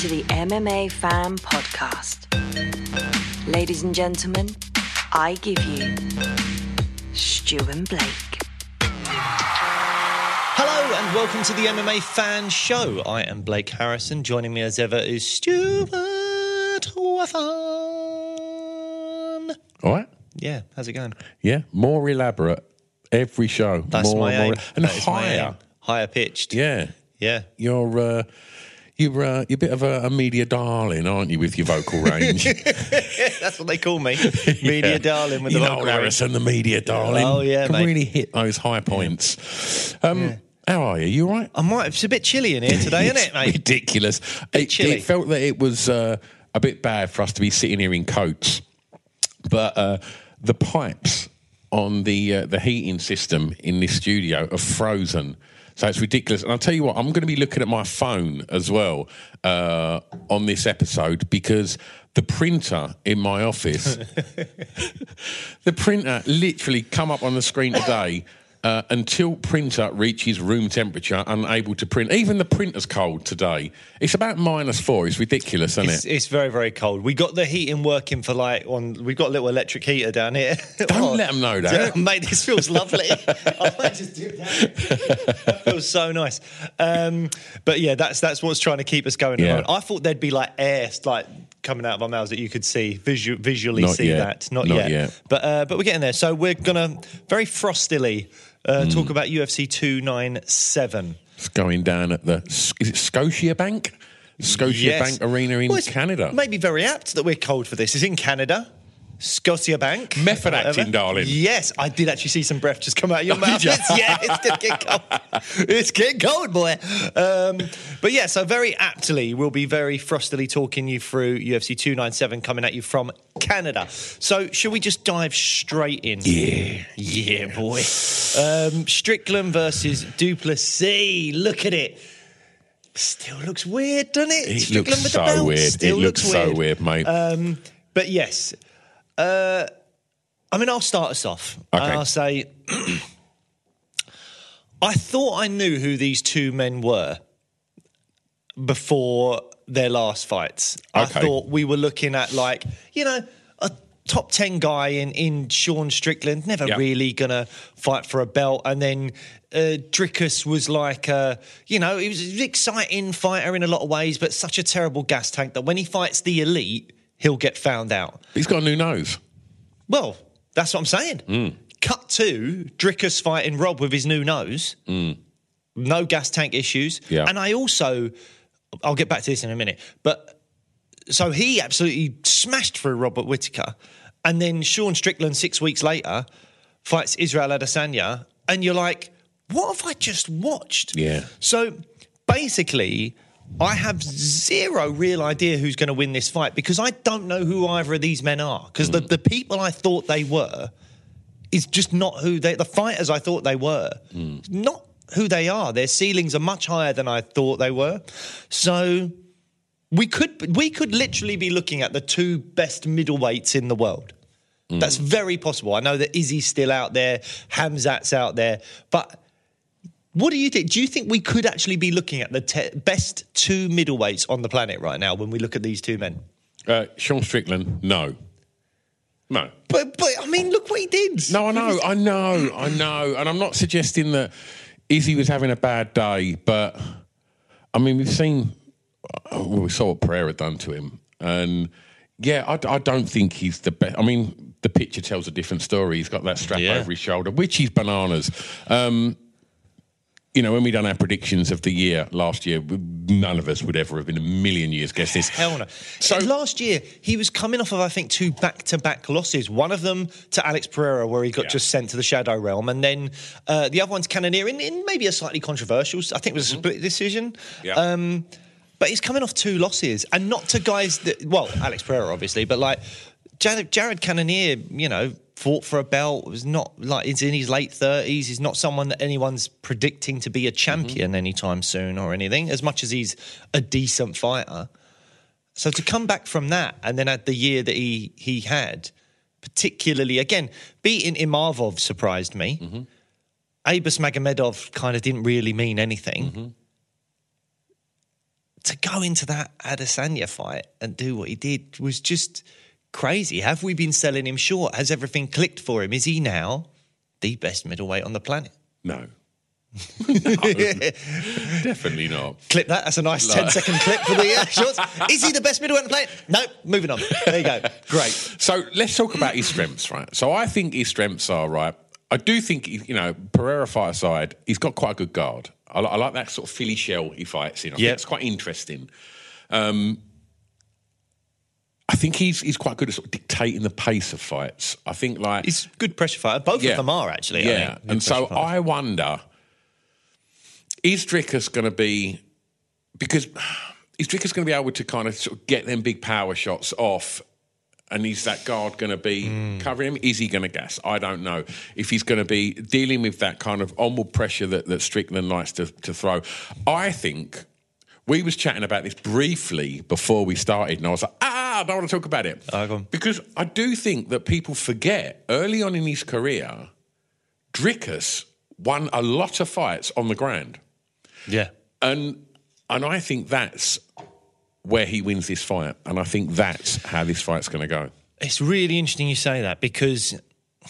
to the MMA Fan Podcast. Ladies and gentlemen, I give you Stu and Blake. Hello and welcome to the MMA Fan Show. I am Blake Harrison. Joining me as ever is Stuart Wathan. All right. Yeah, how's it going? Yeah. More elaborate every show. That's more, my more, aim. and That is my higher. Higher pitched. Yeah. Yeah. You're uh, you're uh, you're a bit of a, a media darling, aren't you, with your vocal range? That's what they call me. Media Yeah. darling with you the vocal range. Harrison, the media darling. Oh, yeah, can mate. really hit those high points. Um, How are you? You all right? I might. It's a bit chilly in here today, isn't it, mate? Ridiculous. It, it felt that it was uh, a bit bad for us to be sitting here in coats, but uh, the pipes on the uh, the heating system in this studio are frozen. So it's ridiculous. And I'll tell you what, I'm going to be looking at my phone as well uh, on this episode because the printer in my office, the printer literally come up on the screen today. Uh, until printer reaches room temperature, unable to print. Even the printer's cold today. It's about minus four. It's ridiculous, isn't It's, it? it's very, very cold. We got the heating working for like on. We've got a little electric heater down here. Don't let them know that. mate. This feels lovely. I might just dip down. It feels so nice. Um, but yeah, that's that's what's trying to keep us going. Yeah. I thought there'd be like air like coming out of our mouths that you could see visu- visually Not see yet. that. Not, Not yet. yet. But uh, but we're getting there. So we're gonna very frostily uh, Hmm. talk about UFC two nine seven. It's going down at the is it Scotiabank, Scotia Yes. Bank Arena in Well, Canada. Maybe very apt that we're cold for this. It's in Canada. Scotiabank. Method acting, darling. Yes, I did actually see some breath just come out of your Oh, mouth. ya? It's, yeah, it's gonna get cold. It's getting cold, boy. Um, but yeah, so very aptly, we'll be very frostily talking you through UFC 297 coming at you from Canada. So, should we just dive straight in? Yeah. Yeah, boy. Um, Strickland versus Du Plessis. Look at it. Still looks weird, doesn't it? It Strickland looks with so weird. Still it looks, so weird, mate. But yes, uh, I mean, I'll start us off. Okay. And I'll say, I thought I knew who these two men were before their last fights. I thought we were looking at like, you know, a top 10 guy in, in Sean Strickland, never Yeah. really going to fight for a belt. And then uh, Dricus was like, uh, you know, he was an exciting fighter in a lot of ways, but such a terrible gas tank that when he fights the elite, he'll get found out. He's got a new nose. Well, that's what I'm saying. Mm. Cut to Dricus fighting Rob with his new nose. No gas tank issues. Mm. Yeah. And I also, I'll get back to this in a minute, but so he absolutely smashed through Robert Whitaker. And then Sean Strickland, six weeks later, fights Israel Adesanya. And you're like, what have I just watched? Yeah. So basically, I have zero real idea who's going to win this fight because I don't know who either of these men are. Because the, mm. the people I thought they were is just not who they, the fighters I thought they were, mm. not who they are. Their ceilings are much higher than I thought they were. So we could we could literally be looking at the two best middleweights in the world. Mm. That's very possible. I know that Izzy's still out there, Hamzat's out there, but what do you think? Do you think we could actually be looking at the te- best two middleweights on the planet right now when we look at these two men? Uh, Sean Strickland, no. No. But but I mean, look what he did. No, I know, I know, I know. And I'm not suggesting that Izzy was having a bad day, but I mean, we've seen, uh, well, we saw what Pereira done to him. And yeah, I, I don't think he's the best. I mean, the picture tells a different story. He's got that strap Yeah. over his shoulder, which is bananas. Um, you know, when we done our predictions of the year last year, none of us would ever have in a million years guessed this. Hell no. So- So last year he was coming off of I think two back-to-back losses. One of them to Alex Pereira, where he got Yeah. just sent to the Shadow Realm, and then uh, the other one's Cannonier in, in maybe a slightly controversial. I think it was a split decision. Mm-hmm. Yeah. Um, but he's coming off two losses, and not to guys that well, Alex Pereira obviously, but like Jared, Jared Cannonier, you know, fought for a belt. It Was not like he's in his late thirties. He's not someone that anyone's predicting to be a champion mm-hmm. anytime soon or anything. As much as he's a decent fighter, so to come back from that and then at the year that he he had, particularly again beating Imavov surprised me. Mm-hmm. Abus Magomedov kind of didn't really mean anything. Mm-hmm. To go into that Adesanya fight and do what he did was just crazy. Have we been selling him short? Has everything clicked for him? Is he now the best middleweight on the planet? No. No, definitely not. Clip that. That's a nice 10 second clip for the uh, shorts. Is he the best middleweight on the planet? No. Moving on. There you go. Great. So let's talk about his strengths, right? So I think his strengths are right. I do think you know Pereira fight aside, he's got quite a good guard. I, I like that sort of Philly shell he fights in. I Yeah. think it's quite interesting. Um, I think he's he's quite good at sort of dictating the pace of fights. I think like He's a good pressure fighter. Both Yeah. of them are actually. Yeah, and so fighters. I wonder is Dricus going to be because is Dricus going to be able to kind of sort of get them big power shots off? And is that guard going to be Hmm. covering him? Is he going to gas? I don't know. If he's going to be dealing with that kind of onward pressure that, that Strickland likes to, to throw, I think we was chatting about this briefly before we started, and I was like, ah, I don't want to talk about it Ah, because I do think that people forget early on in his career, Dricus won a lot of fights on the ground. yeah. And and I think that's where he wins this fight. And I think that's how this fight's going to go. It's really interesting you say that because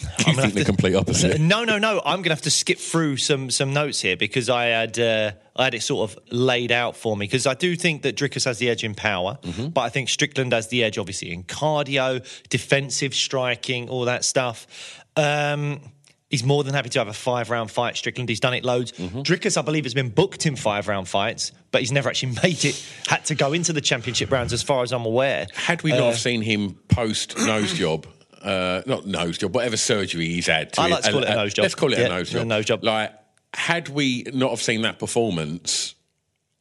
You gonna think have the to- complete opposite? No, no, no. I'm going to have to skip through some some notes here because I had uh, I had it sort of laid out for me because I do think that Dricus has the edge in power, Mm-hmm. but I think Strickland has the edge obviously in cardio, defensive striking, all that stuff. Um, He's more than happy to have a five round fight. Strickland, he's done it loads. Mm-hmm. Dricus, I believe, has been booked in five round fights, but he's never actually made it, had to go into the championship rounds, as far as I'm aware. Had we not have seen him post nose job, uh, not nose job, whatever surgery he's had. I like to call it a nose job. Let's call it Yeah, a nose a job. nose job. Like, had we not have seen that performance,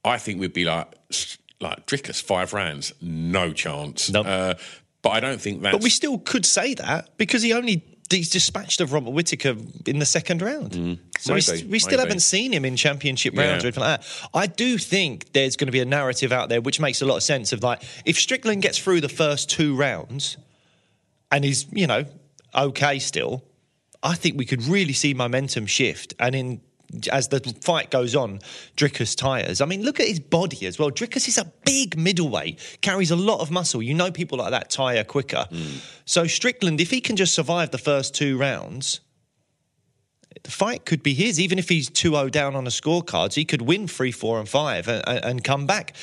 I think we'd be like, like Dricus, five rounds, no chance. Nope. Uh, but I don't think that. But we still could say that because he only he's dispatched of Robert Whitaker in the second round. so we, Mm. Maybe, st- we still maybe. haven't seen him in championship Yeah. rounds or anything like that. I do think there's going to be a narrative out there which makes a lot of sense of like if Strickland gets through the first two rounds and he's you know okay still, I think we could really see momentum shift and in. As the fight goes on, Dricus tires. I mean, look at his body as well. Dricus is a big middleweight, carries a lot of muscle. You know, people like that tire quicker. Hmm. So Strickland, if he can just survive the first two rounds, the fight could be his. Even if he's 2-0 down on the scorecards, he could win three, four, and five and, and, and come back.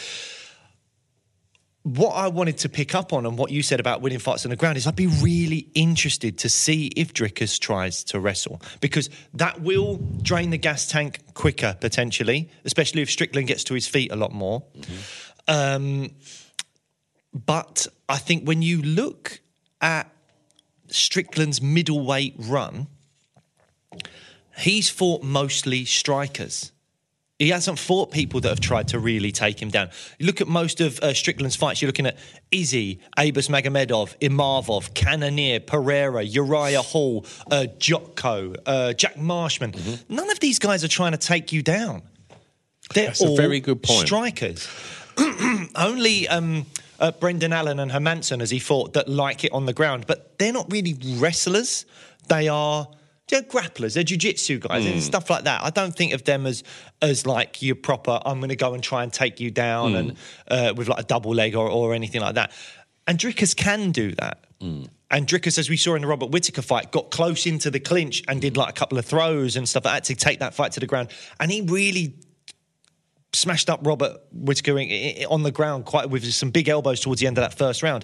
What I wanted to pick up on and what you said about winning fights on the ground is I'd be really interested to see if Dricus tries to wrestle because that will drain the gas tank quicker potentially, especially if Strickland gets to his feet a lot more. Um, but I think when you look at Strickland's middleweight run, he's fought mostly strikers. He hasn't fought people that have tried to really take him down. You look at most of uh, Strickland's fights, you're looking at Izzy, Abus Magomedov, Imavov, Cannonier, Pereira, Uriah Hall, uh, Jotko, uh, Jack Marshman. None of these guys are trying to take you down. They're That's a all very good point. strikers. Only um, uh, Brendan Allen and Hermansson, as he fought, that like it on the ground, but they're not really wrestlers. They are they're grapplers, they're jiu-jitsu guys Hmm. and stuff like that. I don't think of them as as like your proper. I'm going to go and try and take you down Hmm. and uh, with like a double leg or, or anything like that. And Dricus can do that. Hmm. And Dricus, as we saw in the Robert Whitaker fight, got close into the clinch and did like a couple of throws and stuff like that to take that fight to the ground. And he really smashed up Robert Whitaker on the ground quite with some big elbows towards the end of that first round.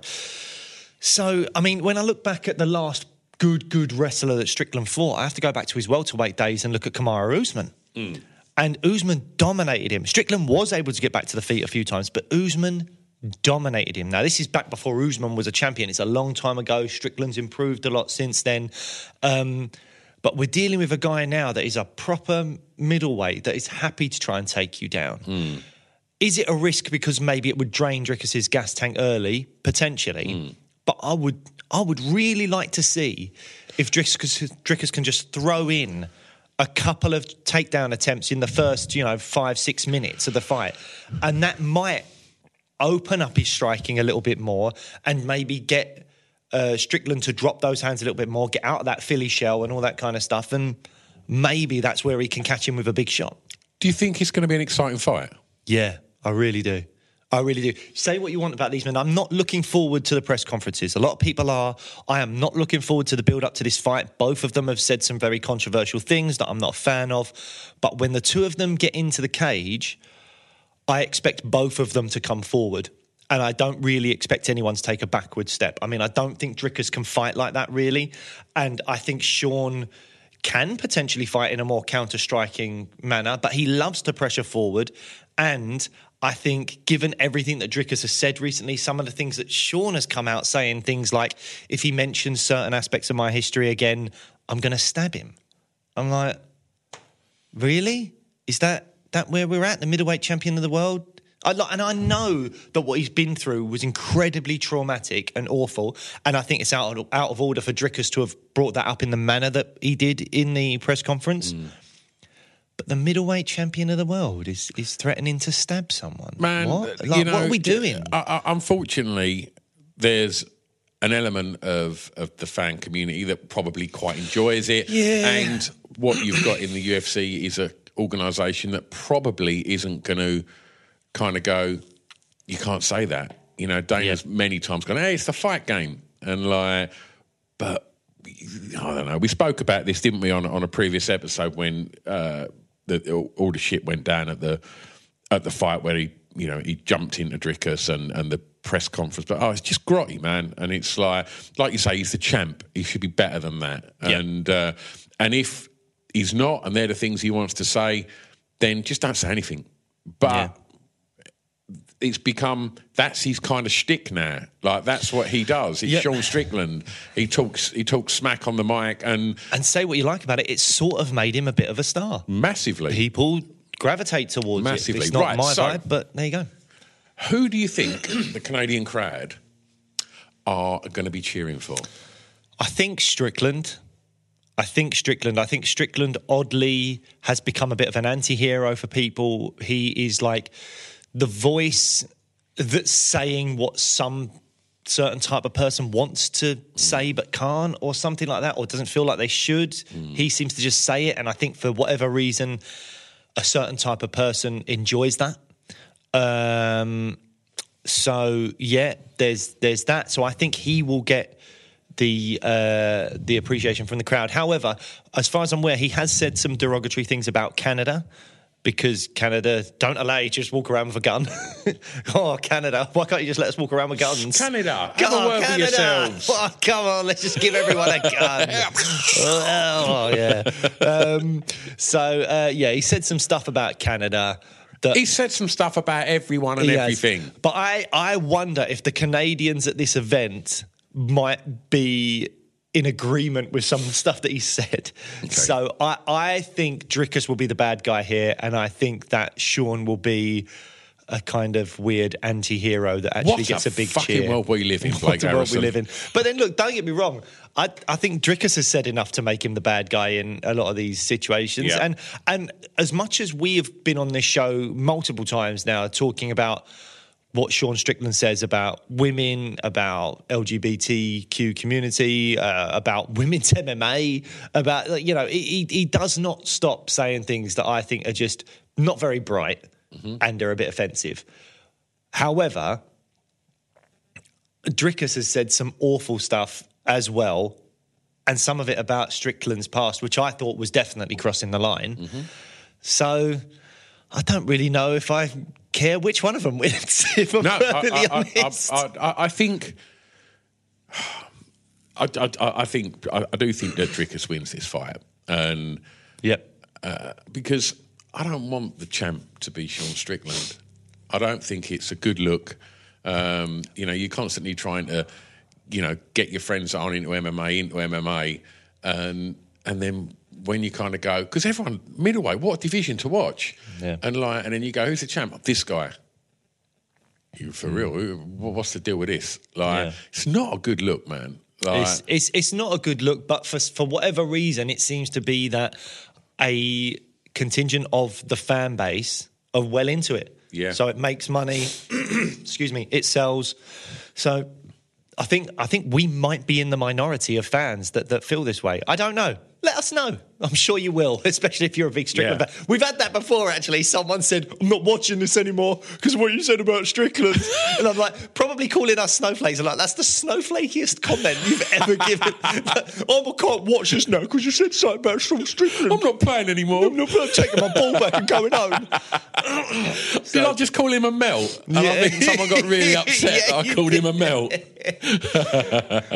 So, I mean, when I look back at the last good, good wrestler that Strickland fought, I have to go back to his welterweight days and look at Kamaru Usman. Mm. And Usman dominated him. Strickland was able to get back to the feet a few times, but Usman dominated him. Now, this is back before Usman was a champion. It's a long time ago. Strickland's improved a lot since then. Um, but we're dealing with a guy now that is a proper middleweight that is happy to try and take you down. Mm. Is it a risk because maybe it would drain Dricus's gas tank early? Potentially. Mm. But I would I would really like to see if Dricus, Dricus can just throw in a couple of takedown attempts in the first, you know, five, six minutes of the fight. And that might open up his striking a little bit more and maybe get uh, Strickland to drop those hands a little bit more, get out of that Philly shell and all that kind of stuff. And maybe that's where he can catch him with a big shot. Do you think it's going to be an exciting fight? Yeah, I really do. I really do. Say what you want about these men. I'm not looking forward to the press conferences. A lot of people are. I am not looking forward to the build up to this fight. Both of them have said some very controversial things that I'm not a fan of. But when the two of them get into the cage, I expect both of them to come forward. And I don't really expect anyone to take a backward step. I mean, I don't think Dricus can fight like that, really. And I think Sean can potentially fight in a more counter striking manner, but he loves to pressure forward. And I think, given everything that Dricus has said recently, some of the things that Sean has come out saying, things like, if he mentions certain aspects of my history again, I'm going to stab him. I'm like, really? Is that that where we're at? The middleweight champion of the world? I, and I know that what he's been through was incredibly traumatic and awful. And I think it's out of, out of order for Dricus to have brought that up in the manner that he did in the press conference. Mm. But the middleweight champion of the world is is threatening to stab someone. Man, what? Like, you know, what are we doing? unfortunately, there's an element of, of the fan community that probably quite enjoys it. Yeah. And what you've got in the UFC is a organisation that probably isn't going to kind of go, you can't say that. You know, Dana's many times gone, hey, it's the fight game. And like, but I don't know. We spoke about this, didn't we, on on a previous episode when uh, the, all the shit went down at the at the fight where he, you know, he jumped into Dricus and and the press conference. But oh, it's just grotty, man. And it's like, like you say, he's the champ. He should be better than that. Yeah. And uh, and if he's not, and they're the things he wants to say, then just don't say anything. But Yeah. It's become that's his kind of shtick now. Like that's what he does. It's Yeah. Sean Strickland. He talks he talks smack on the mic and and say what you like about it. It sort of made him a bit of a star. massively. People gravitate towards Massively. it. It's not Right, my so- vibe, but there you go. Who do you think the Canadian crowd are going to be cheering for? I think Strickland. I think Strickland. I think Strickland oddly has become a bit of an anti-hero for people. He is like the voice that's saying what some certain type of person wants to say but can't or something like that or doesn't feel like they should. He seems to just say it and I think for whatever reason a certain type of person enjoys that. Um so yeah, there's there's that. So I think he will get the uh, the appreciation from the crowd. However, as far as I'm aware, he has said some derogatory things about Canada because Canada don't allow you to just walk around with a gun. oh, Canada! Why can't you just let us walk around with guns? Canada, Come on, Canada. yourselves. Oh, come on, let's just give everyone a gun. oh, yeah. Um, so, uh, yeah, he said some stuff about Canada. That He said some stuff about everyone and he has. everything. But I, I wonder if the Canadians at this event might be in agreement with some of the stuff that he said. So I, I think Dricus will be the bad guy here, and I think that Sean will be a kind of weird anti-hero that actually What gets a a, big fucking cheer. world we live in, What Blake a world we live in. But then look, don't get me wrong. I, I think Dricus has said enough to make him the bad guy in a lot of these situations. Yeah. And and as much as we have been on this show multiple times now talking about what Sean Strickland says about women, about LGBTQ community, uh, about women's MMA, about you know, he, he does not stop saying things that I think are just not very bright and are a bit offensive. However, Dricus has said some awful stuff as well, and some of it about Strickland's past, which I thought was definitely crossing the line. So I don't really know if I care which one of them wins. If I'm No, I, perfectly I, I, honest. I, I, I think I, I, I think I, I do think that Dricus wins this fight, and Yep. uh, because I don't want the champ to be Sean Strickland. I don't think it's a good look. Um, you know, you're constantly trying to, you know, get your friends on into MMA, into MMA, and and then when you kind of go, because everyone middleweight, what division to watch? Yeah. And like, and then you go, who's the champ? This guy. You for hmm. real? What's the deal with this? Like, Yeah. it's not a good look, man. Like, It's, it's it's not a good look, but for for whatever reason, it seems to be that a contingent of the fan base are well into it. Yeah. So it makes money. excuse me. It sells. So I think I think we might be in the minority of fans that that feel this way. I don't know. Let us know. I'm sure you will, especially if you're a big Strickland Yeah. fan. We've had that before, actually. Someone said, I'm not watching this anymore because of what you said about Strickland. and I'm like, probably calling us snowflakes. I'm like, that's the snowflakiest comment you've ever given. oh, I can't watch this now because you said something about Sean Strickland. I'm not playing anymore. I'm not taking my ball back and going home. Did I just call him a melt? And I Yeah. think someone got really upset Yeah, that I called him a melt.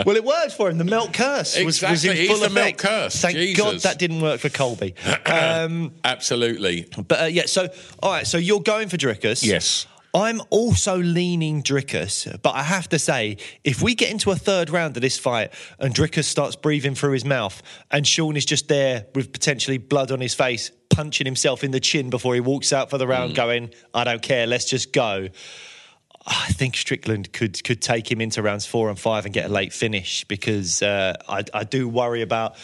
Well, it worked for him. The melt curse was, was in full effect. curse. Thank God that didn't work for Colby. Um, Absolutely. but uh, yeah, so all right, so you're going for Dricus. Yes. I'm also leaning Dricus, but I have to say, if we get into a third round of this fight and Dricus starts breathing through his mouth and Sean is just there with potentially blood on his face, punching himself in the chin before he walks out for the round, going, I don't care, let's just go. I think Strickland could could take him into rounds four and five and get a late finish because uh, I, I do worry about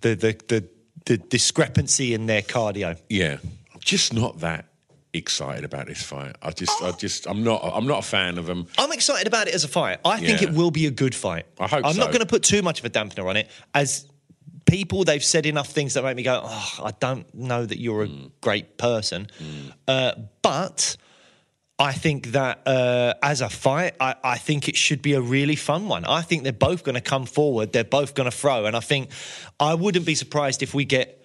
the, the the the discrepancy in their cardio. Yeah. I'm just not that excited about this fight. I just, I just, I'm not, I'm not a fan of them. I'm excited about it as a fight. I think Yeah. it will be a good fight. I hope I'm not going to put too much of a dampener on it. As people, they've said enough things that make me go, oh, I don't know that you're a Mm. great person. Uh, but I think that uh, as a fight, I, I think it should be a really fun one. I think they're both going to come forward. They're both going to throw. And I think I wouldn't be surprised if we get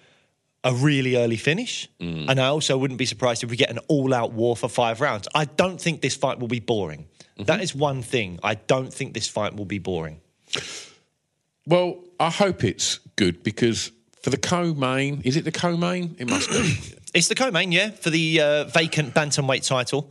a really early finish. Mm. And I also wouldn't be surprised if we get an all out war for five rounds. I don't think this fight will be boring. Mm-hmm. That is one thing. I don't think this fight will be boring. Well, I hope it's good because for the co-main, is it the co-main? It must be. It's the co-main, yeah, for the uh, vacant bantamweight title.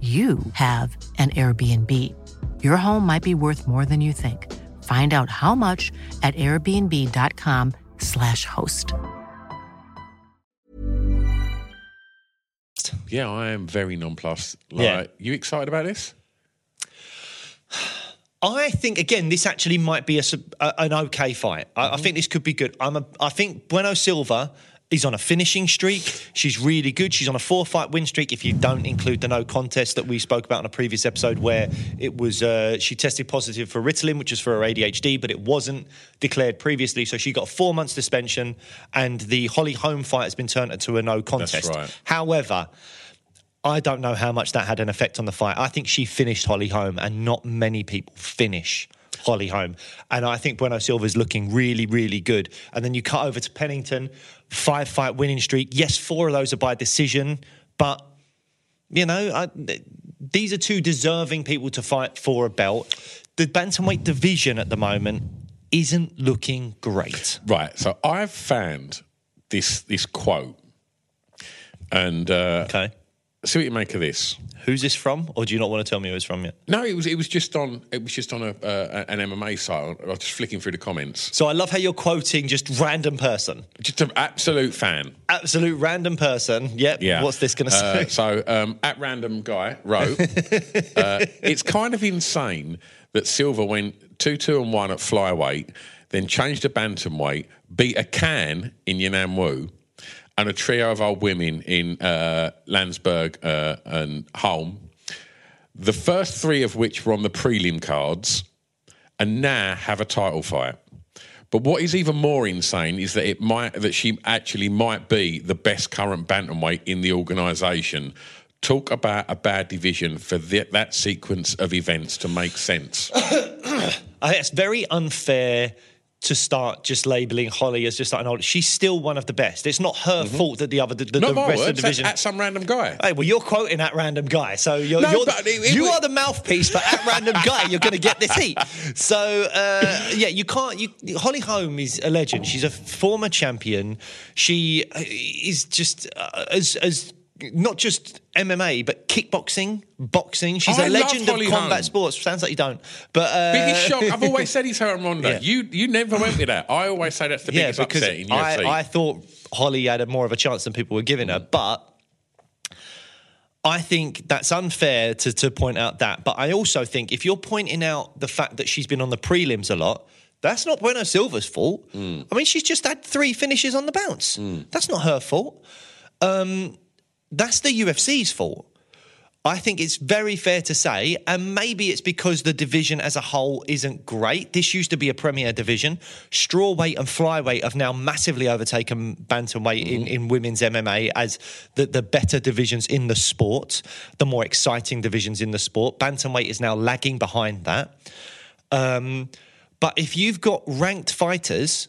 you have an Airbnb. Your home might be worth more than you think. Find out how much at airbnb.com/slash host. yeah, I am very nonplussed. Like, Yeah. you excited about this? I think again, this actually might be a, a- an okay fight. I, I mm-hmm. think this could be good. I'm a, I think Bueno Silva is on a finishing streak. She's really good. She's on a four-fight win streak. If you don't include the no contest that we spoke about in a previous episode, where it was uh, she tested positive for Ritalin, which is for her ADHD, but it wasn't declared previously, so she got a four-month suspension. And the Holly Holm fight has been turned into a no contest. right. However. I don't know how much that had an effect on the fight. I think she finished Holly Holm, and not many people finish Holly Holm. And I think Bueno Silva's looking really, really good. And then you cut over to Pennington, five fight winning streak. Yes, four of those are by decision, but you know, I, these are two deserving people to fight for a belt. The bantamweight division at the moment isn't looking great. Right. So I've found this this quote and uh, Okay. See what you make of this. Who's this from, or do you not want to tell me who it's from yet? No, it was it was just on it was just on a uh, an MMA site. I was just flicking through the comments. So I love how you're quoting just random person, Just an absolute fan. absolute random person. Yep. Yeah. What's this going to Uh, say? so um, at random guy wrote, uh, it's kind of insane that Silva went two two and one at flyweight, then changed to bantamweight, beat a can in Yanan Wu, and a trio of our women in uh, Länsberg uh, and Holm. The first three of which were on the prelim cards, and now have a title fight. But what is even more insane is that it might that she actually might be the best current bantamweight in the organisation. Talk about a bad division for th- that sequence of events to make sense. I think it's very unfair to start just labelling Holly as just like an old. She's still one of the best. It's not her fault that the other the, the, the rest words. of the division. At, at some random guy. Hey, well, you're quoting at random guy, so you're, No, you're it- it you was- are the mouthpiece for at random guy. You're going to get this heat. So uh, yeah, you can't. You, Holly Holm is a legend. She's a former champion. She uh, is just uh, as as not just MMA but kickboxing, boxing. She's I a legend of combat Holm. sports. Sounds like you don't, but uh, Biggest shock. I've always said he's her and Ronda. Yeah. You you never went with that. I always say that's the yeah, biggest because upset in UFC. I, I thought Holly had a more of a chance than people were giving her, but I think that's unfair to, to point out that. But I also think if you're pointing out the fact that she's been on the prelims a lot, that's not Bueno Silva's fault. I mean, she's just had three finishes on the bounce. That's not her fault. Um, that's the UFC's fault. I think it's very fair to say, and maybe it's because the division as a whole isn't great. This used to be a premier division. Strawweight and flyweight have now massively overtaken bantamweight in, in women's MMA as the, the better divisions in the sport, the more exciting divisions in the sport. Bantamweight is now lagging behind that. Um, but if you've got ranked fighters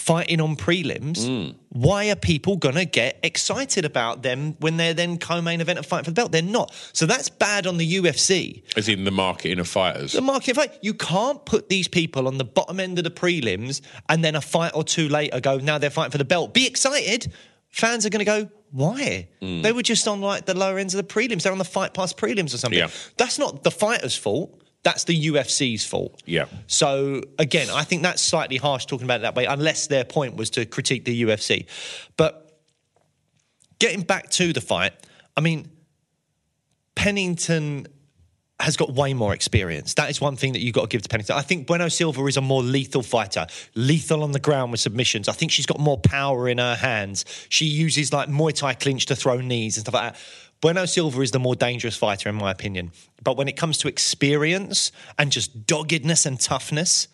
fighting on prelims, mm. why are people going to get excited about them when they're then co-main event and fight for the belt? They're not. So that's bad on the UFC. As in the marketing of fighters. The market fight. You can't put these people on the bottom end of the prelims and then a fight or two later go, now they're fighting for the belt. Be excited. Fans are going to go, why? Mm. They were just on like the lower ends of the prelims. They're on the fight past prelims or something. Yeah. That's not the fighter's fault. That's the UFC's fault. Yeah. So again, I think that's slightly harsh talking about it that way, unless their point was to critique the UFC. But getting back to the fight, I mean, Pennington has got way more experience. That is one thing that you've got to give to Pennington. I think Bueno Silva is a more lethal fighter, lethal on the ground with submissions. I think she's got more power in her hands. She uses like Muay Thai clinch to throw knees and stuff like that. Bueno Silva is the more dangerous fighter, in my opinion. But when it comes to experience and just doggedness and toughness,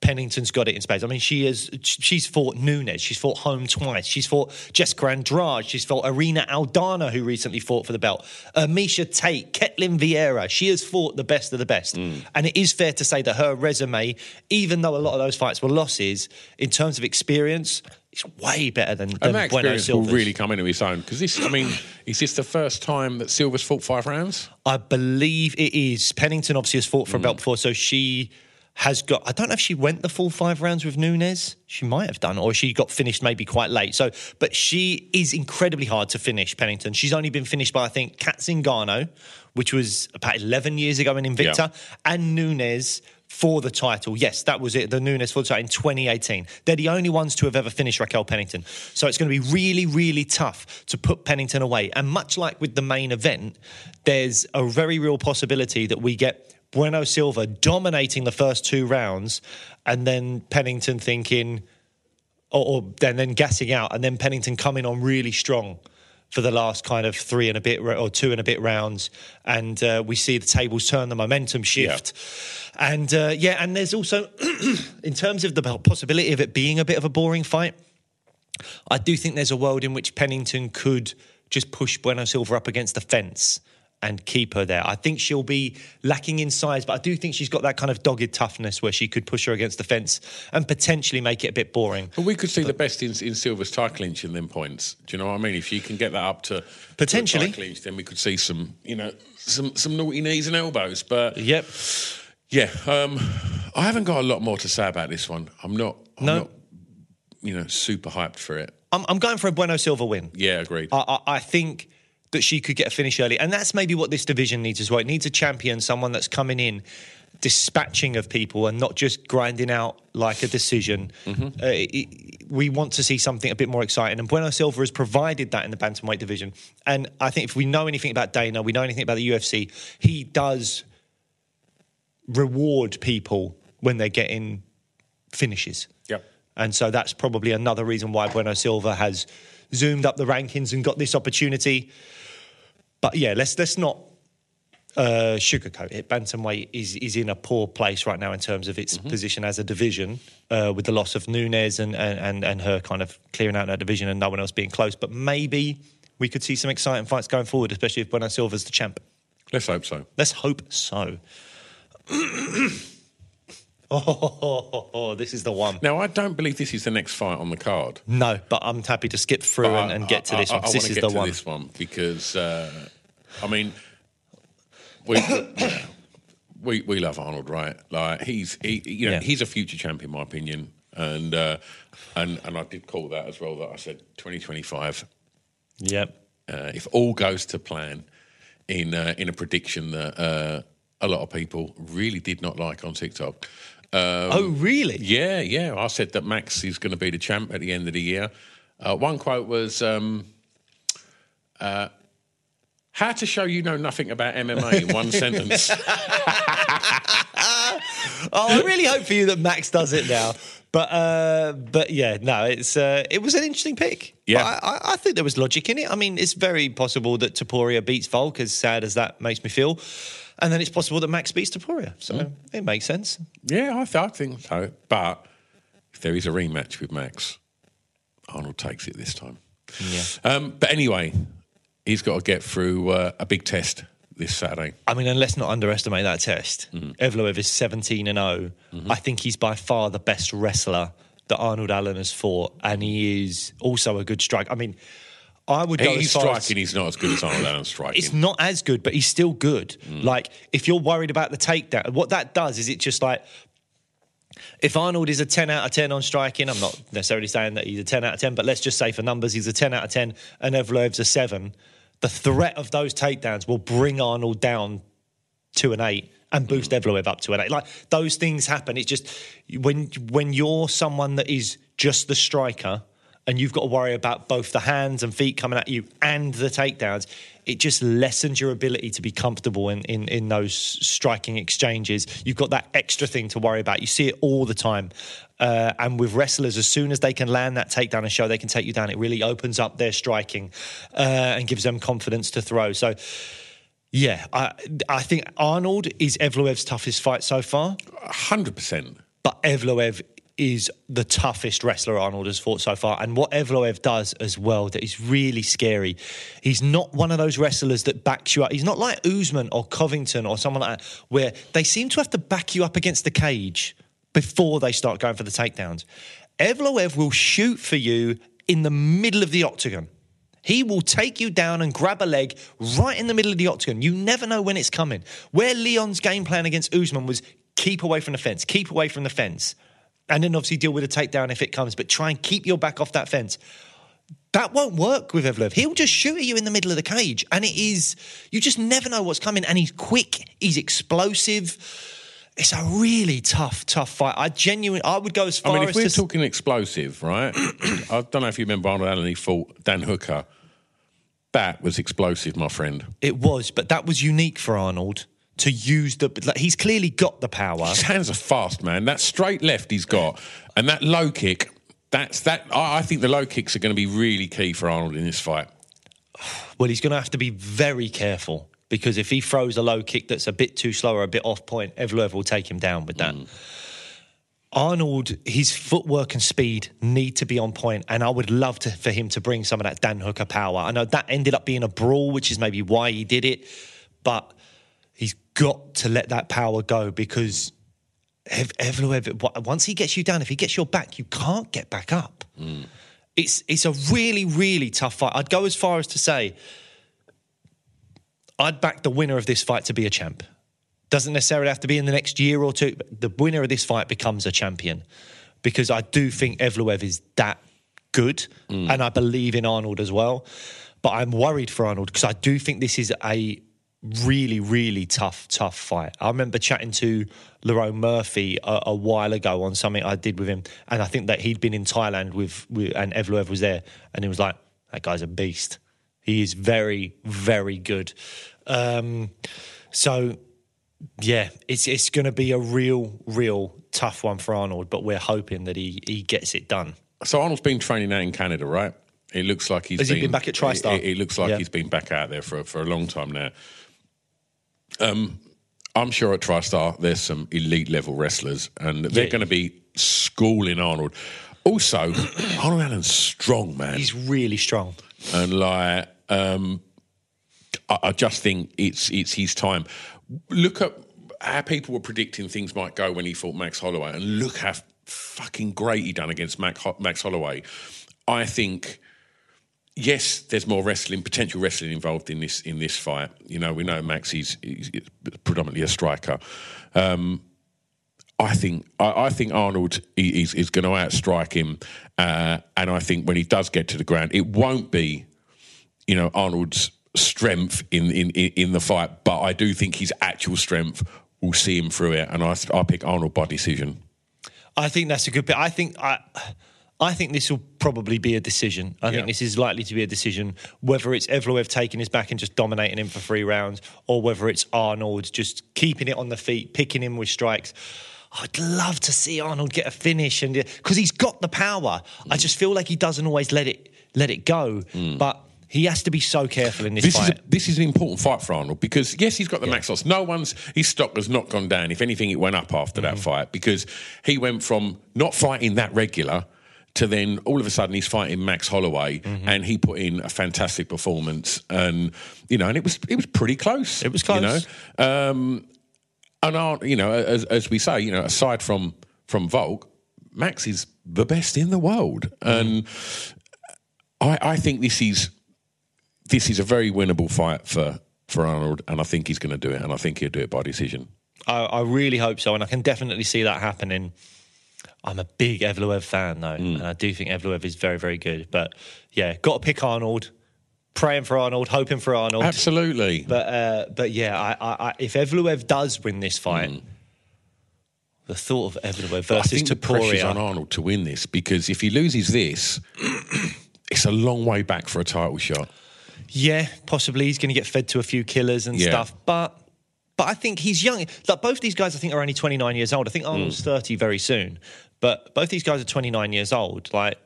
Pennington's got it in spades. I mean, she is. She's fought Nunes. She's fought Holm twice. She's fought Jessica Andrade. She's fought Irene Aldana, who recently fought for the belt. Uh, Miesha Tate, Ketlen Vieira. She has fought the best of the best. And it is fair to say that her resume, even though a lot of those fights were losses, in terms of experience, is way better than, and that experience will really come into its own because this. I mean, is this the first time that Silva's fought five rounds? I believe it is. Pennington obviously has fought for a belt mm. before, so she has got. I don't know if she went the full five rounds with Nunes. She might have done, or she got finished maybe quite late. So, but she is incredibly hard to finish. Pennington. She's only been finished by I think Cat Zingano, which was about eleven years ago in Invicta, and Nunes. For the title, yes, that was it. The Nunes for the title in 2018. They're the only ones to have ever finished Raquel Pennington. So it's going to be really, really tough to put Pennington away. And much like with the main event, there's a very real possibility that we get Bueno Silva dominating the first two rounds, and then Pennington thinking, or, or then then gassing out, and then Pennington coming on really strong for the last kind of three and a bit or two and a bit rounds, and uh, we see the tables turn, the momentum shift, and uh, yeah, and there's also in terms of the possibility of it being a bit of a boring fight. I do think there's a world in which Pennington could just push Bueno Silva up against the fence and keep her there. I think she'll be lacking in size, but I do think she's got that kind of dogged toughness where she could push her against the fence and potentially make it a bit boring. But we could see the best in, in Silva's Thai clinch in them points. Do you know what I mean? If you can get that up to Potentially. to clinch, then we could see some, you know, some some naughty knees and elbows. But Yep. yeah, um, I haven't got a lot more to say about this one. I'm not. I'm No. not, you know, super hyped for it. I'm, I'm going for a Bueno Silva win. Yeah, agreed. I, I, I think that she could get a finish early, and that's maybe what this division needs as well. It needs a champion, someone that's coming in, dispatching of people, and not just grinding out like a decision. Uh, it- it- we want to see something a bit more exciting, and Bueno Silva has provided that in the bantamweight division. And I think if we know anything about Dana, we know anything about the UFC, he does reward people when they're getting finishes. Yep. And so that's probably another reason why Bueno Silva has zoomed up the rankings and got this opportunity. But yeah, let's let's not uh, sugarcoat it. Bantamweight is is in a poor place right now in terms of its position as a division, uh, with the loss of Nunes and, and and and her kind of clearing out that division and no one else being close. But maybe we could see some exciting fights going forward, especially if Bueno Silva's the champ. Let's hope so. Let's hope so. oh, this is the one. Now, I don't believe this is the next fight on the card. No, but I'm happy to skip through and, I- and get to I- this I- one. 'cause I this is the one. this one because uh, I mean, we, we we love Arnold, right? Like he's he, you know Yeah. he's a future champ in my opinion, and uh, and and I did call that as well. That I said 2025. Yep. Uh, if all goes to plan, in uh, in a prediction that uh, a lot of people really did not like on TikTok. Um, oh, really? yeah, yeah. I said that Max is going to be the champ at the end of the year. Uh, one quote was, um, uh, "How to show you know nothing about MMA in one sentence." Oh, I really hope for you that Max does it now. But uh, but yeah, no, it's uh, it was an interesting pick. Yeah. I, I, I think there was logic in it. I mean, it's very possible that Topuria beats Volk, as sad as that makes me feel, and then it's possible that Max beats Topuria. So Mm. it makes sense. yeah, I, th- I think so. But if there is a rematch with Max, Arnold takes it this time. Yeah. Um, but anyway, he's got to get through uh, a big test this Saturday. I mean, and let's not underestimate that test. Mm-hmm. Evloev is 17 and 0. I think he's by far the best wrestler that Arnold Allen has fought, and he is also a good striker. I mean, I would go He's as far as- striking. He's not as good as Arnold Allen striking. It's not as good, but he's still good. Mm. Like, if you're worried about the takedown, what that does is it just like, if Arnold is a 10 out of 10 on striking, I'm not necessarily saying that he's a 10 out of 10, but let's just say for numbers, he's a 10 out of 10 and Evloev's a 7. The threat of those takedowns will bring Arnold down to an 8 and boost Evloev up to an 8. Like, those things happen. It's just when, when you're someone that is just the striker, and you've got to worry about both the hands and feet coming at you and the takedowns, it just lessens your ability to be comfortable in, in, in those striking exchanges. You've got that extra thing to worry about. You see it all the time. Uh, and with wrestlers, as soon as they can land that takedown and show they can take you down, it really opens up their striking uh, and gives them confidence to throw. So, yeah, I, I think Arnold is Evloev's toughest fight so far hundred percent. but Evloev is the toughest wrestler Arnold has fought so far. And what Evloev does as well that is really scary, he's not one of those wrestlers that backs you up. He's not like Usman or Covington or someone like that, where they seem to have to back you up against the cage before they start going for the takedowns. Evloev will shoot for you in the middle of the octagon. He will take you down and grab a leg right in the middle of the octagon. You never know when it's coming. Where Leon's game plan against Usman was keep away from the fence, keep away from the fence, and then obviously deal with a takedown if it comes, but try and keep your back off that fence. That won't work with Evloev. He'll just shoot at you in the middle of the cage, and it is you just never know what's coming. And he's quick, he's explosive. It's a really tough, tough fight. I genuinely, I would go as I far mean, if as we're to talking explosive, right? I don't know if you remember Arnold Allen. He fought Dan Hooker. That was explosive, my friend. It was, but that was unique for Arnold to use the. Like, he's clearly got the power. His hands are fast, man. That straight left he's got, and that low kick. That's that. I, I think the low kicks are going to be really key for Arnold in this fight. Well, he's going to have to be very careful because if he throws a low kick that's a bit too slow or a bit off point, Evloev will take him down with that. Arnold, his footwork and speed need to be on point, and I would love to, for him to bring some of that Dan Hooker power. I know that ended up being a brawl, which is maybe why he did it, but got to let that power go because Ev- Evloev, wa- once he gets you down, if he gets your back, you can't get back up. Hmm. It's it's a really really tough fight. I'd go as far as to say I'd back the winner of this fight to be a champ. Doesn't necessarily have to be in the next year or two. But the winner of this fight becomes a champion because I do think Evloev is that good, hmm. and I believe in Arnold as well. But I'm worried for Arnold because I do think this is a really, really tough, tough fight. I remember chatting to Lerone Murphy a, a while ago on something I did with him, and I think that he'd been in Thailand with, with and Evloev was there, and he was like, "That guy's a beast. He is very, very good." Um, so, yeah, it's it's going to be a real, real tough one for Arnold, but we're hoping that he he gets it done. So Arnold's been training out in Canada, right? It looks like he's Has he been back at TriStar? It, it looks like Yeah. he's been back out there for for a long time now. Um, I'm sure at TriStar there's some elite level wrestlers, and they're Yeah. going to be schooling Arnold. Also, Arnold Allen's strong, man, He's really strong. and like um, I, I just think it's it's his time. Look at how people were predicting things might go when he fought Max Holloway, and look how fucking great he done against Mac, Max Holloway. I think yes, there's more wrestling, potential wrestling involved in this in this fight. You know, we know Max is, predominantly a striker. Um, I think I, I think Arnold is is going to outstrike him, uh, and I think when he does get to the ground, it won't be, you know, Arnold's strength in in in the fight, but I do think his actual strength will see him through it, and I I pick Arnold by decision. I think that's a good bit. I think I, I think this will probably be a decision. I Yeah. think this is likely to be a decision. Whether it's Evloev taking his back and just dominating him for three rounds, or whether it's Arnold just keeping it on the feet, picking him with strikes. I'd love to see Arnold get a finish, and because he's got the power, I just feel like he doesn't always let it let it go. But he has to be so careful in this, This is, fight. a, this is an important fight for Arnold because yes, he's got the max loss. No one's his stock has not gone down. If anything, it went up after Mm-hmm. that fight because he went from not fighting that regular to then all of a sudden he's fighting Max Holloway Mm-hmm. and he put in a fantastic performance and you know and it was it was pretty close. It was close. You know, um, and Ar- you know as, as we say, you know, aside from from Volk, Max is the best in the world, and I, I think this is this is a very winnable fight for for Arnold, and I think he's going to do it, and I think he'll do it by decision. I, I really hope so, and I can definitely see that happening. I'm a big Evloev fan, though, Mm. and I do think Evloev is very, very good. But yeah, got to pick Arnold. Praying for Arnold, hoping for Arnold. Absolutely. But uh, but yeah, I, I, I, if Evloev does win this fight, the thought of Evloev Mm. I versus pressure's on Arnold to win this because if he loses this, it's a long way back for a title shot. yeah, possibly he's going to get fed to a few killers and Yeah. stuff. But but I think he's young. Like both these guys, I think are only 29 years old. I think Mm. Arnold's 30 very soon. But both these guys are 29 years old. Like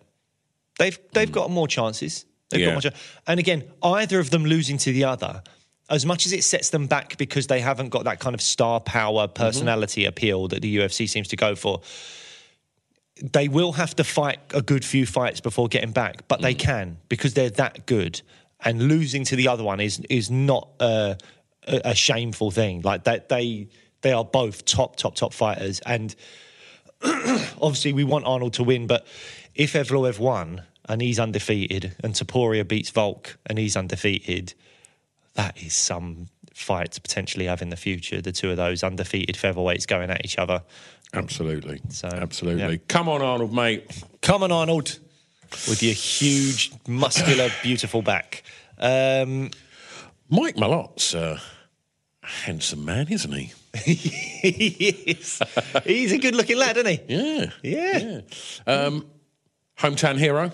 they've they've got more chances. They've. Yeah. got more. And again, either of them losing to the other. As much as it sets them back because they haven't got that kind of star power Mm-hmm. personality appeal that the UFC seems to go for, they will have to fight a good few fights before getting back, but Mm. they can because they're that good. And losing to the other one is is not a, a, a shameful thing. Like that, they they are both top top top fighters, and obviously we want Arnold to win. But if Evloev won and he's undefeated, and Topuria beats Volk and he's undefeated, that is some fight to potentially have in the future. The two of those undefeated featherweights going at each other. Absolutely. So, Absolutely. yeah. Come on, Arnold, mate. Come on, Arnold, with your huge, muscular, beautiful back. Um, Mike Malott's a handsome man, isn't he? He. He's a good-looking lad, isn't he? Yeah. Yeah. Um, hometown hero.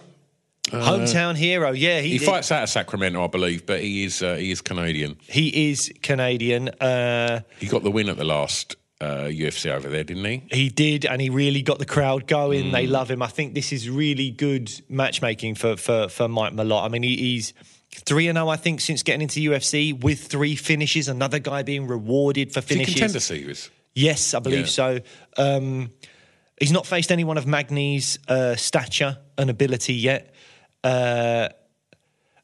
Hometown hero. Yeah, he, He fights out of Sacramento, I believe, but he is uh, he is Canadian. He is Canadian. Uh, He got the win at the last uh, UFC over there, didn't he? he did, and he really got the crowd going. They love him. I think this is really good matchmaking for for for Mike Malott. I mean, he, he's. Three and zero, I think, since getting into UFC with three finishes. Another guy being rewarded for Is finishes. contender series? Yes, I believe Yeah. so. Um, he's not faced anyone of Magny's uh, stature and ability yet. Uh,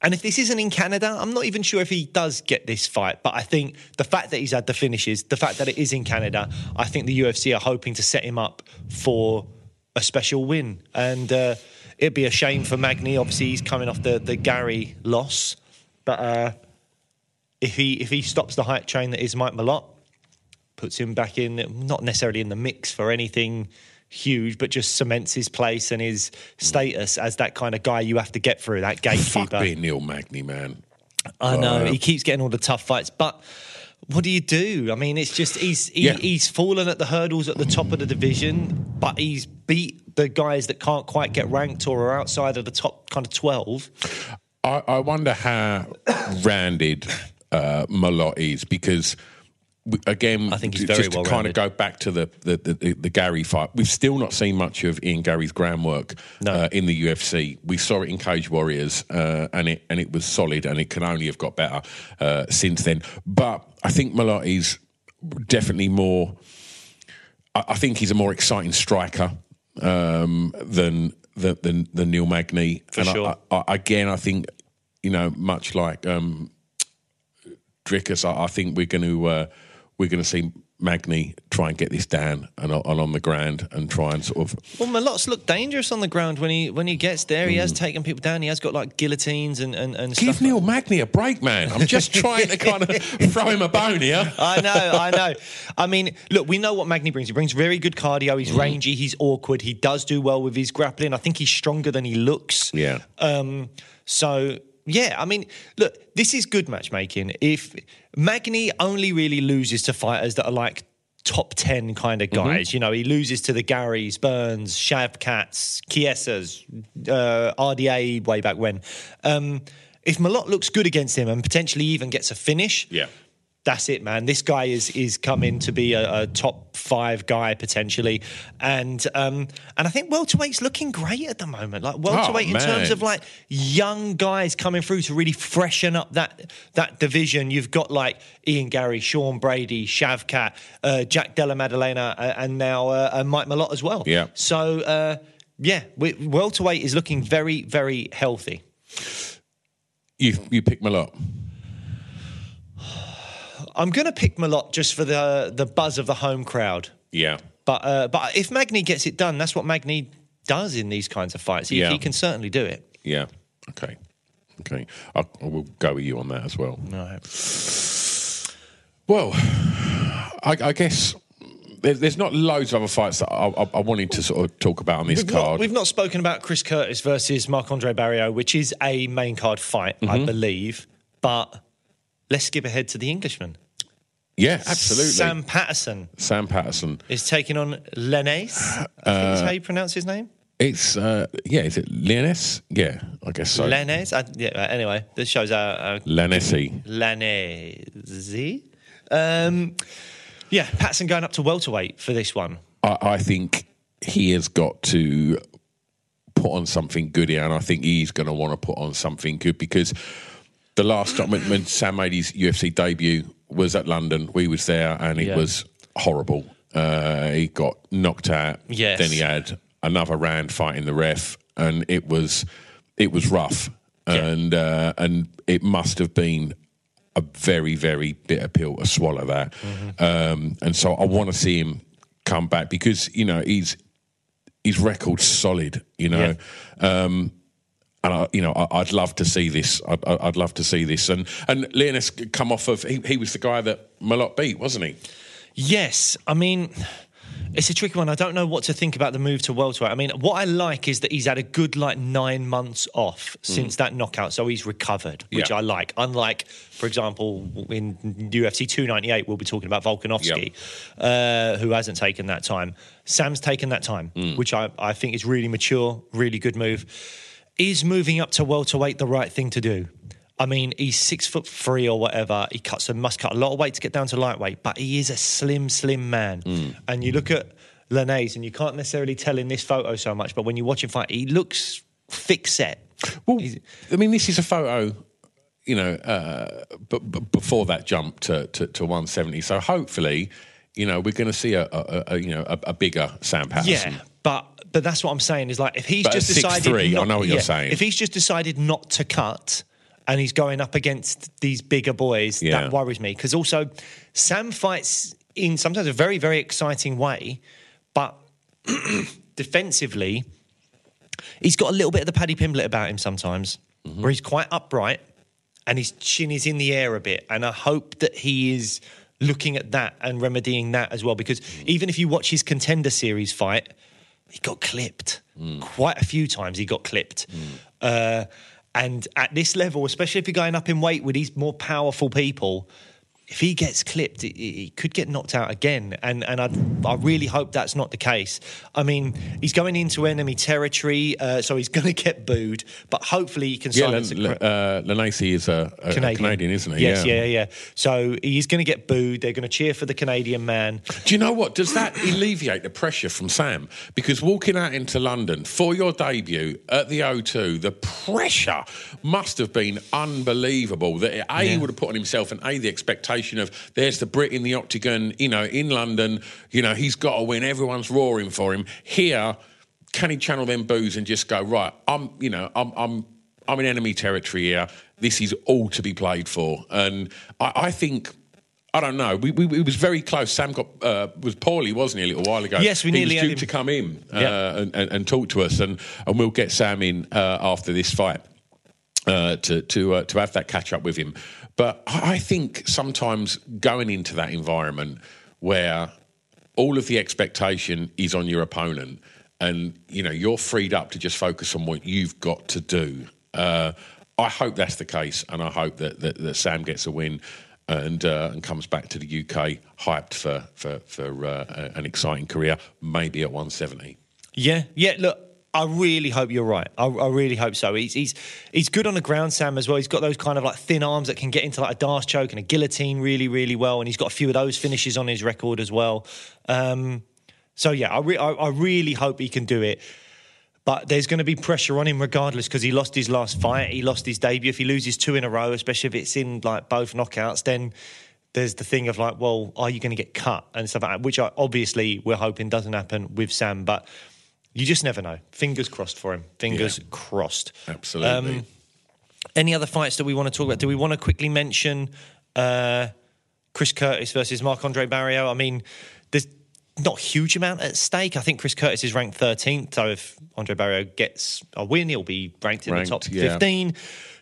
and if this isn't in Canada, I'm not even sure if he does get this fight. But I think the fact that he's had the finishes, the fact that it is in Canada, I think the UFC are hoping to set him up for a special win. And uh, it'd be a shame for Magny. Obviously, he's coming off the, the Garry loss. But uh, if he if he stops the hype train that is Mike Malott, puts him back in, not necessarily in the mix for anything huge, but just cements his place and his status as that kind of guy you have to get through that gatekeeper. Fuck being Neil Magny, man. I know Uh, he keeps getting all the tough fights, but what do you do? I mean, it's just he's he, Yeah. he's fallen at the hurdles at the top of the division, but he's beat the guys that can't quite get ranked or are outside of the top kind of twelve. I, I wonder how rounded uh, Malott is because. Again, I think he's very just to well kind of go back to the the, the the Garry fight. We've still not seen much of Ian Garry's groundwork No. uh, in the UFC. We saw it in Cage Warriors, uh, and it and it was solid, and it can only have got better uh, since then. But I think Malott is definitely more. I, I think he's a more exciting striker um, than, than than than Neil Magny. For and sure. I, I, again, I think you know, much like um, Dricus, I, I think we're going to uh, we're going to see Magny try and get this down and, on- and on the ground and try and sort of Well, Malott's looked dangerous on the ground when he when he gets there. He has taken people down. He has got like guillotines and and, and give. Neil Magny a break, man. I'm just trying to kind of throw him a bone here. I know, I know. I mean, look, we know what Magny brings. He brings very good cardio. He's rangy. He's awkward. He does do well with his grappling. I think he's stronger than he looks. Yeah. Um, so yeah, I mean, look, this is good matchmaking. If Magny only really loses to fighters that are like top 10 kind of guys, you know, he loses to the Garrys, Burns, Shavkats, Kiesas, uh, RDA way back when. Um, if Malott looks good against him and potentially even gets a finish, Yeah. That's it, man. This guy is is coming to be a, a top five guy potentially, and um, and I think welterweight's looking great at the moment. Like welterweight in man. terms of like young guys coming through to really freshen up that that division. You've got like Ian Garry, Sean Brady, Shavkat, uh, Jack Della Maddalena, uh, and now uh, uh, Mike Malott as well. Yeah. So uh, yeah, we, welterweight is looking very very healthy. You you pick Malott. I'm going to pick Malott just for the the buzz of the home crowd. Yeah. But uh, but if Magny gets it done, that's what Magny does in these kinds of fights. He, Yeah. he can certainly do it. Yeah. Okay. Okay. I, I will go with you on that as well. Well, I, I guess there's, there's not loads of other fights that I, I, I wanted to sort of talk about on this We've not, card. we've not spoken about Chris Curtis versus Marc Andre Barriault, which is a main card fight, I Mm-hmm. believe. But let's skip ahead to the Englishman. Yeah, absolutely. Sam Patterson Sam Patterson. is taking on Lenace. I think is how you pronounce his name. It's uh, yeah. Is it Leonis? Yeah, I guess so. Lenace. I, yeah, uh, anyway, this shows our, our. Lanese. Um, yeah, Patterson going up to welterweight for this one. I, I think he has got to put on something good here, and I think he's going to want to put on something good because the last time when, when Sam made his UFC debut was at London, we was there, and it Yeah. was horrible. Uh, he got knocked out. Yes. Then he had another round fighting the ref, and it was it was rough, and uh, and it must have been a very very bitter pill to swallow that. Um, and so I want to see him come back because you know he's his record's solid. You know. Um, and I, you know, I, I'd love to see this. I'd, I'd I'd love to see this. And and Lainesse come off of he, he was the guy that Malott beat, wasn't he? Yes, I mean, it's a tricky one. I don't know what to think about the move to welterweight. I mean, what I like is that he's had a good like nine months off since that knockout, so he's recovered, which Yeah. I like. Unlike, for example, in UFC 298, we'll be talking about Volkanovski, uh, who hasn't taken that time. Sam's taken that time, which I, I think is really mature, really good move. Is moving up to welterweight the right thing to do? I mean, he's six foot three or whatever. He cuts and must cut a lot of weight to get down to lightweight, but he is a slim, slim man. And you look at Lainesse, and you can't necessarily tell in this photo so much, but when you watch him fight, he looks thick set. Well, He's- I mean, this is a photo, you know, uh, but, but before that jump to, to, to 170. So hopefully, you know, we're going to see a, a, a you know a, a bigger Sam Patterson. Yeah, but but that's what I'm saying is like if he's But just decided 6'3", I know what you're saying. If he's just decided not to cut and he's going up against these bigger boys, Yeah. that worries me because also Sam fights in sometimes a very very exciting way, but defensively, he's got a little bit of the Paddy Pimblett about him sometimes, Mm-hmm. where he's quite upright and his chin is in the air a bit. And I hope that he is looking at that and remedying that as well. Because Mm. even if you watch his contender series fight, he got clipped quite a few times. He got clipped. Uh, and at this level, especially if you're going up in weight with these more powerful people, if he gets clipped, he, could get knocked out again. And and I I really hope that's not the case. I mean, he's going into enemy territory, uh, so he's going to get booed. But hopefully, he can Yeah, silence Len- a uh, is a, a Canadian. Canadian, isn't he? Yes, yeah, yeah. yeah. So he's going to get booed. They're going to cheer for the Canadian man. Do you know what? Does that alleviate the pressure from Sam? Because walking out into London for your debut at the O2, the pressure must have been unbelievable. That A, he would have put on himself, and A, the expectation of there's the Brit in the octagon, you know, in London, you know, he's got to win. Everyone's roaring for him. Here, can he channel them boos and just go, right, I'm, you know, I'm, I'm, I'm in enemy territory here. This is all to be played for. And I, I think. I don't know. We, we, it was very close. Sam got uh, was poorly, wasn't he, a little while ago? Yes, we he nearly was due him. to come in uh, Yeah. and, and, and talk to us, and, and we'll get Sam in uh, after this fight uh, to to uh, to have that catch up with him. But I think sometimes going into that environment where all of the expectation is on your opponent, and you know you're freed up to just focus on what you've got to do. Uh, I hope that's the case, and I hope that that, that Sam gets a win. And, uh, and comes back to the UK hyped for for, for uh, an exciting career, maybe at 170. Yeah, yeah. Look, I really hope you're right. I, I really hope so. He's he's he's good on the ground, Sam, as well. He's got those kind of like thin arms that can get into like a Darce choke and a guillotine really, really well. And he's got a few of those finishes on his record as well. Um, so yeah, I, re- I I really hope he can do it. But there's going to be pressure on him regardless because he lost his last fight. He lost his debut. If he loses two in a row, especially if it's in like both knockouts, then there's the thing of like, well, are you going to get cut and stuff like that? Which I, obviously we're hoping doesn't happen with Sam, but you just never know. Fingers crossed for him. Fingers Yeah. crossed. Absolutely. Um, any other fights that we want to talk about? Do we want to quickly mention uh, Chris Curtis versus Marc Andre Barriault? I mean, there's not a huge amount at stake. I think Chris Curtis is ranked 13th, so if Andre Barriault gets a win, he'll be ranked in Ranked, the top yeah.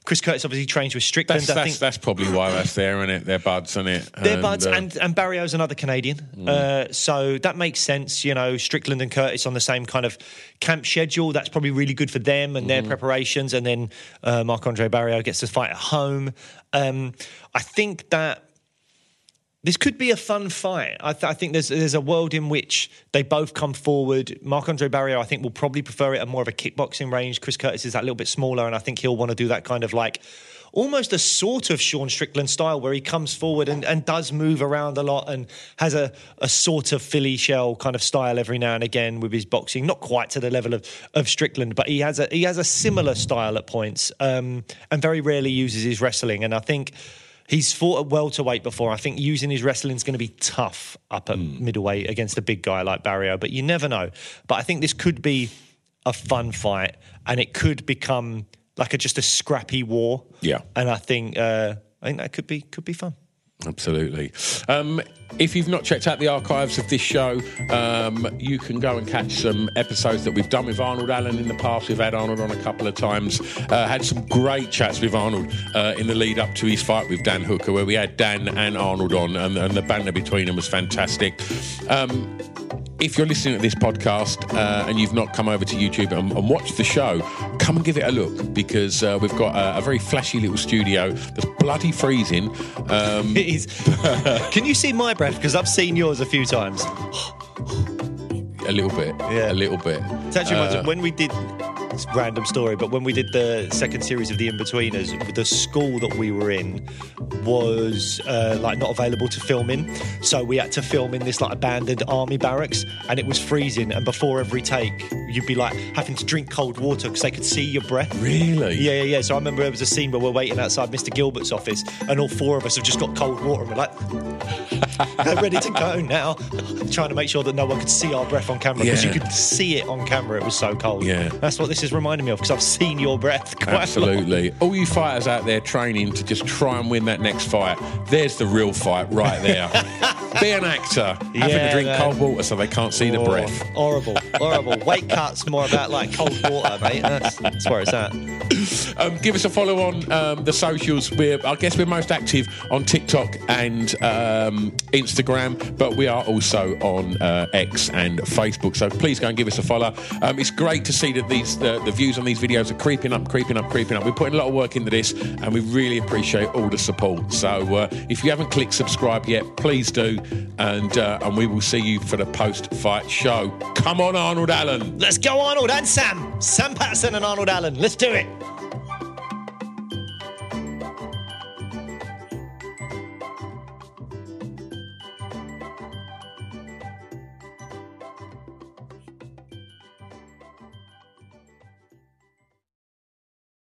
15. Chris Curtis obviously trains with Strickland. That's, I that's, think that's probably why that's there, isn't it? They're buds, isn't it? they're buds, uh, and, and Barriault's another Canadian. Uh, so that makes sense. You know, Strickland and Curtis on the same kind of camp schedule. That's probably really good for them and their preparations. And then uh, Marc Andre Barriault gets to fight at home. Um, I think that this could be a fun fight. I, th- I think there's there's a world in which they both come forward. Marc Andre Barriault, I think, will probably prefer it at more of a kickboxing range. Chris Curtis is that little bit smaller, and I think he'll want to do that kind of like almost a sort of Sean Strickland style where he comes forward and, and does move around a lot and has a, a sort of Philly shell kind of style every now and again with his boxing. Not quite to the level of, of Strickland, but he has a he has a similar style at points um, and very rarely uses his wrestling. And I think. He's fought at welterweight before. I think using his wrestling is going to be tough up at middleweight against a big guy like Barriault, but you never know. But I think this could be a fun fight, and it could become like a just a scrappy war. Yeah. and I think uh, I think that could be could be fun. Absolutely. Um, if you've not checked out the archives of this show, um, you can go and catch some episodes that we've done with Arnold Allen in the past. We've had Arnold on a couple of times. Uh, had some great chats with Arnold uh, in the lead up to his fight with Dan Hooker, where we had Dan and Arnold on, and, and the banter between them was fantastic. Um, if you're listening to this podcast uh, and you've not come over to YouTube and, and watched the show, come and give it a look because uh, we've got a, a very flashy little studio that's bloody freezing. Um, It is. Can you see my breath? Because I've seen yours a few times. a little bit, Yeah. a little bit. It's actually Uh, when we did. Random story, but when we did the second series of the Inbetweeners, the school that we were in was uh, like not available to film in, so we had to film in this like abandoned army barracks, and it was freezing. And before every take, you'd be like having to drink cold water because they could see your breath. Really? Yeah, yeah, yeah. So I remember there was a scene where we're waiting outside Mr. Gilbert's office, and all four of us have just got cold water, and we're like, ready to go now, I'm trying to make sure that no one could see our breath on camera because Yeah. you could see it on camera. It was so cold. Yeah. that's what this is reminding me of because I've seen your breath. Quite A lot. Absolutely. All you fighters out there training to just try and win that next fight, there's the real fight right there. Be an actor, having Yeah, to drink man. cold water so they can't see the Oh, breath. Horrible, horrible. Weight cuts more about like cold water, mate. That's, that's where it's at. Um, give us a follow on um, the socials. We're, I guess we're most active on TikTok and um, Instagram, but we are also on uh, X and Facebook. So please go and give us a follow. Um, it's great to see that these the, the views on these videos are creeping up, creeping up, creeping up. We're putting a lot of work into this, and we really appreciate all the support. So uh, if you haven't clicked subscribe yet, please do, and uh, and we will see you for the post fight show. Come on, Arnold Allen. Let's go, Arnold and Sam. Sam Patterson and Arnold Allen. Let's do it.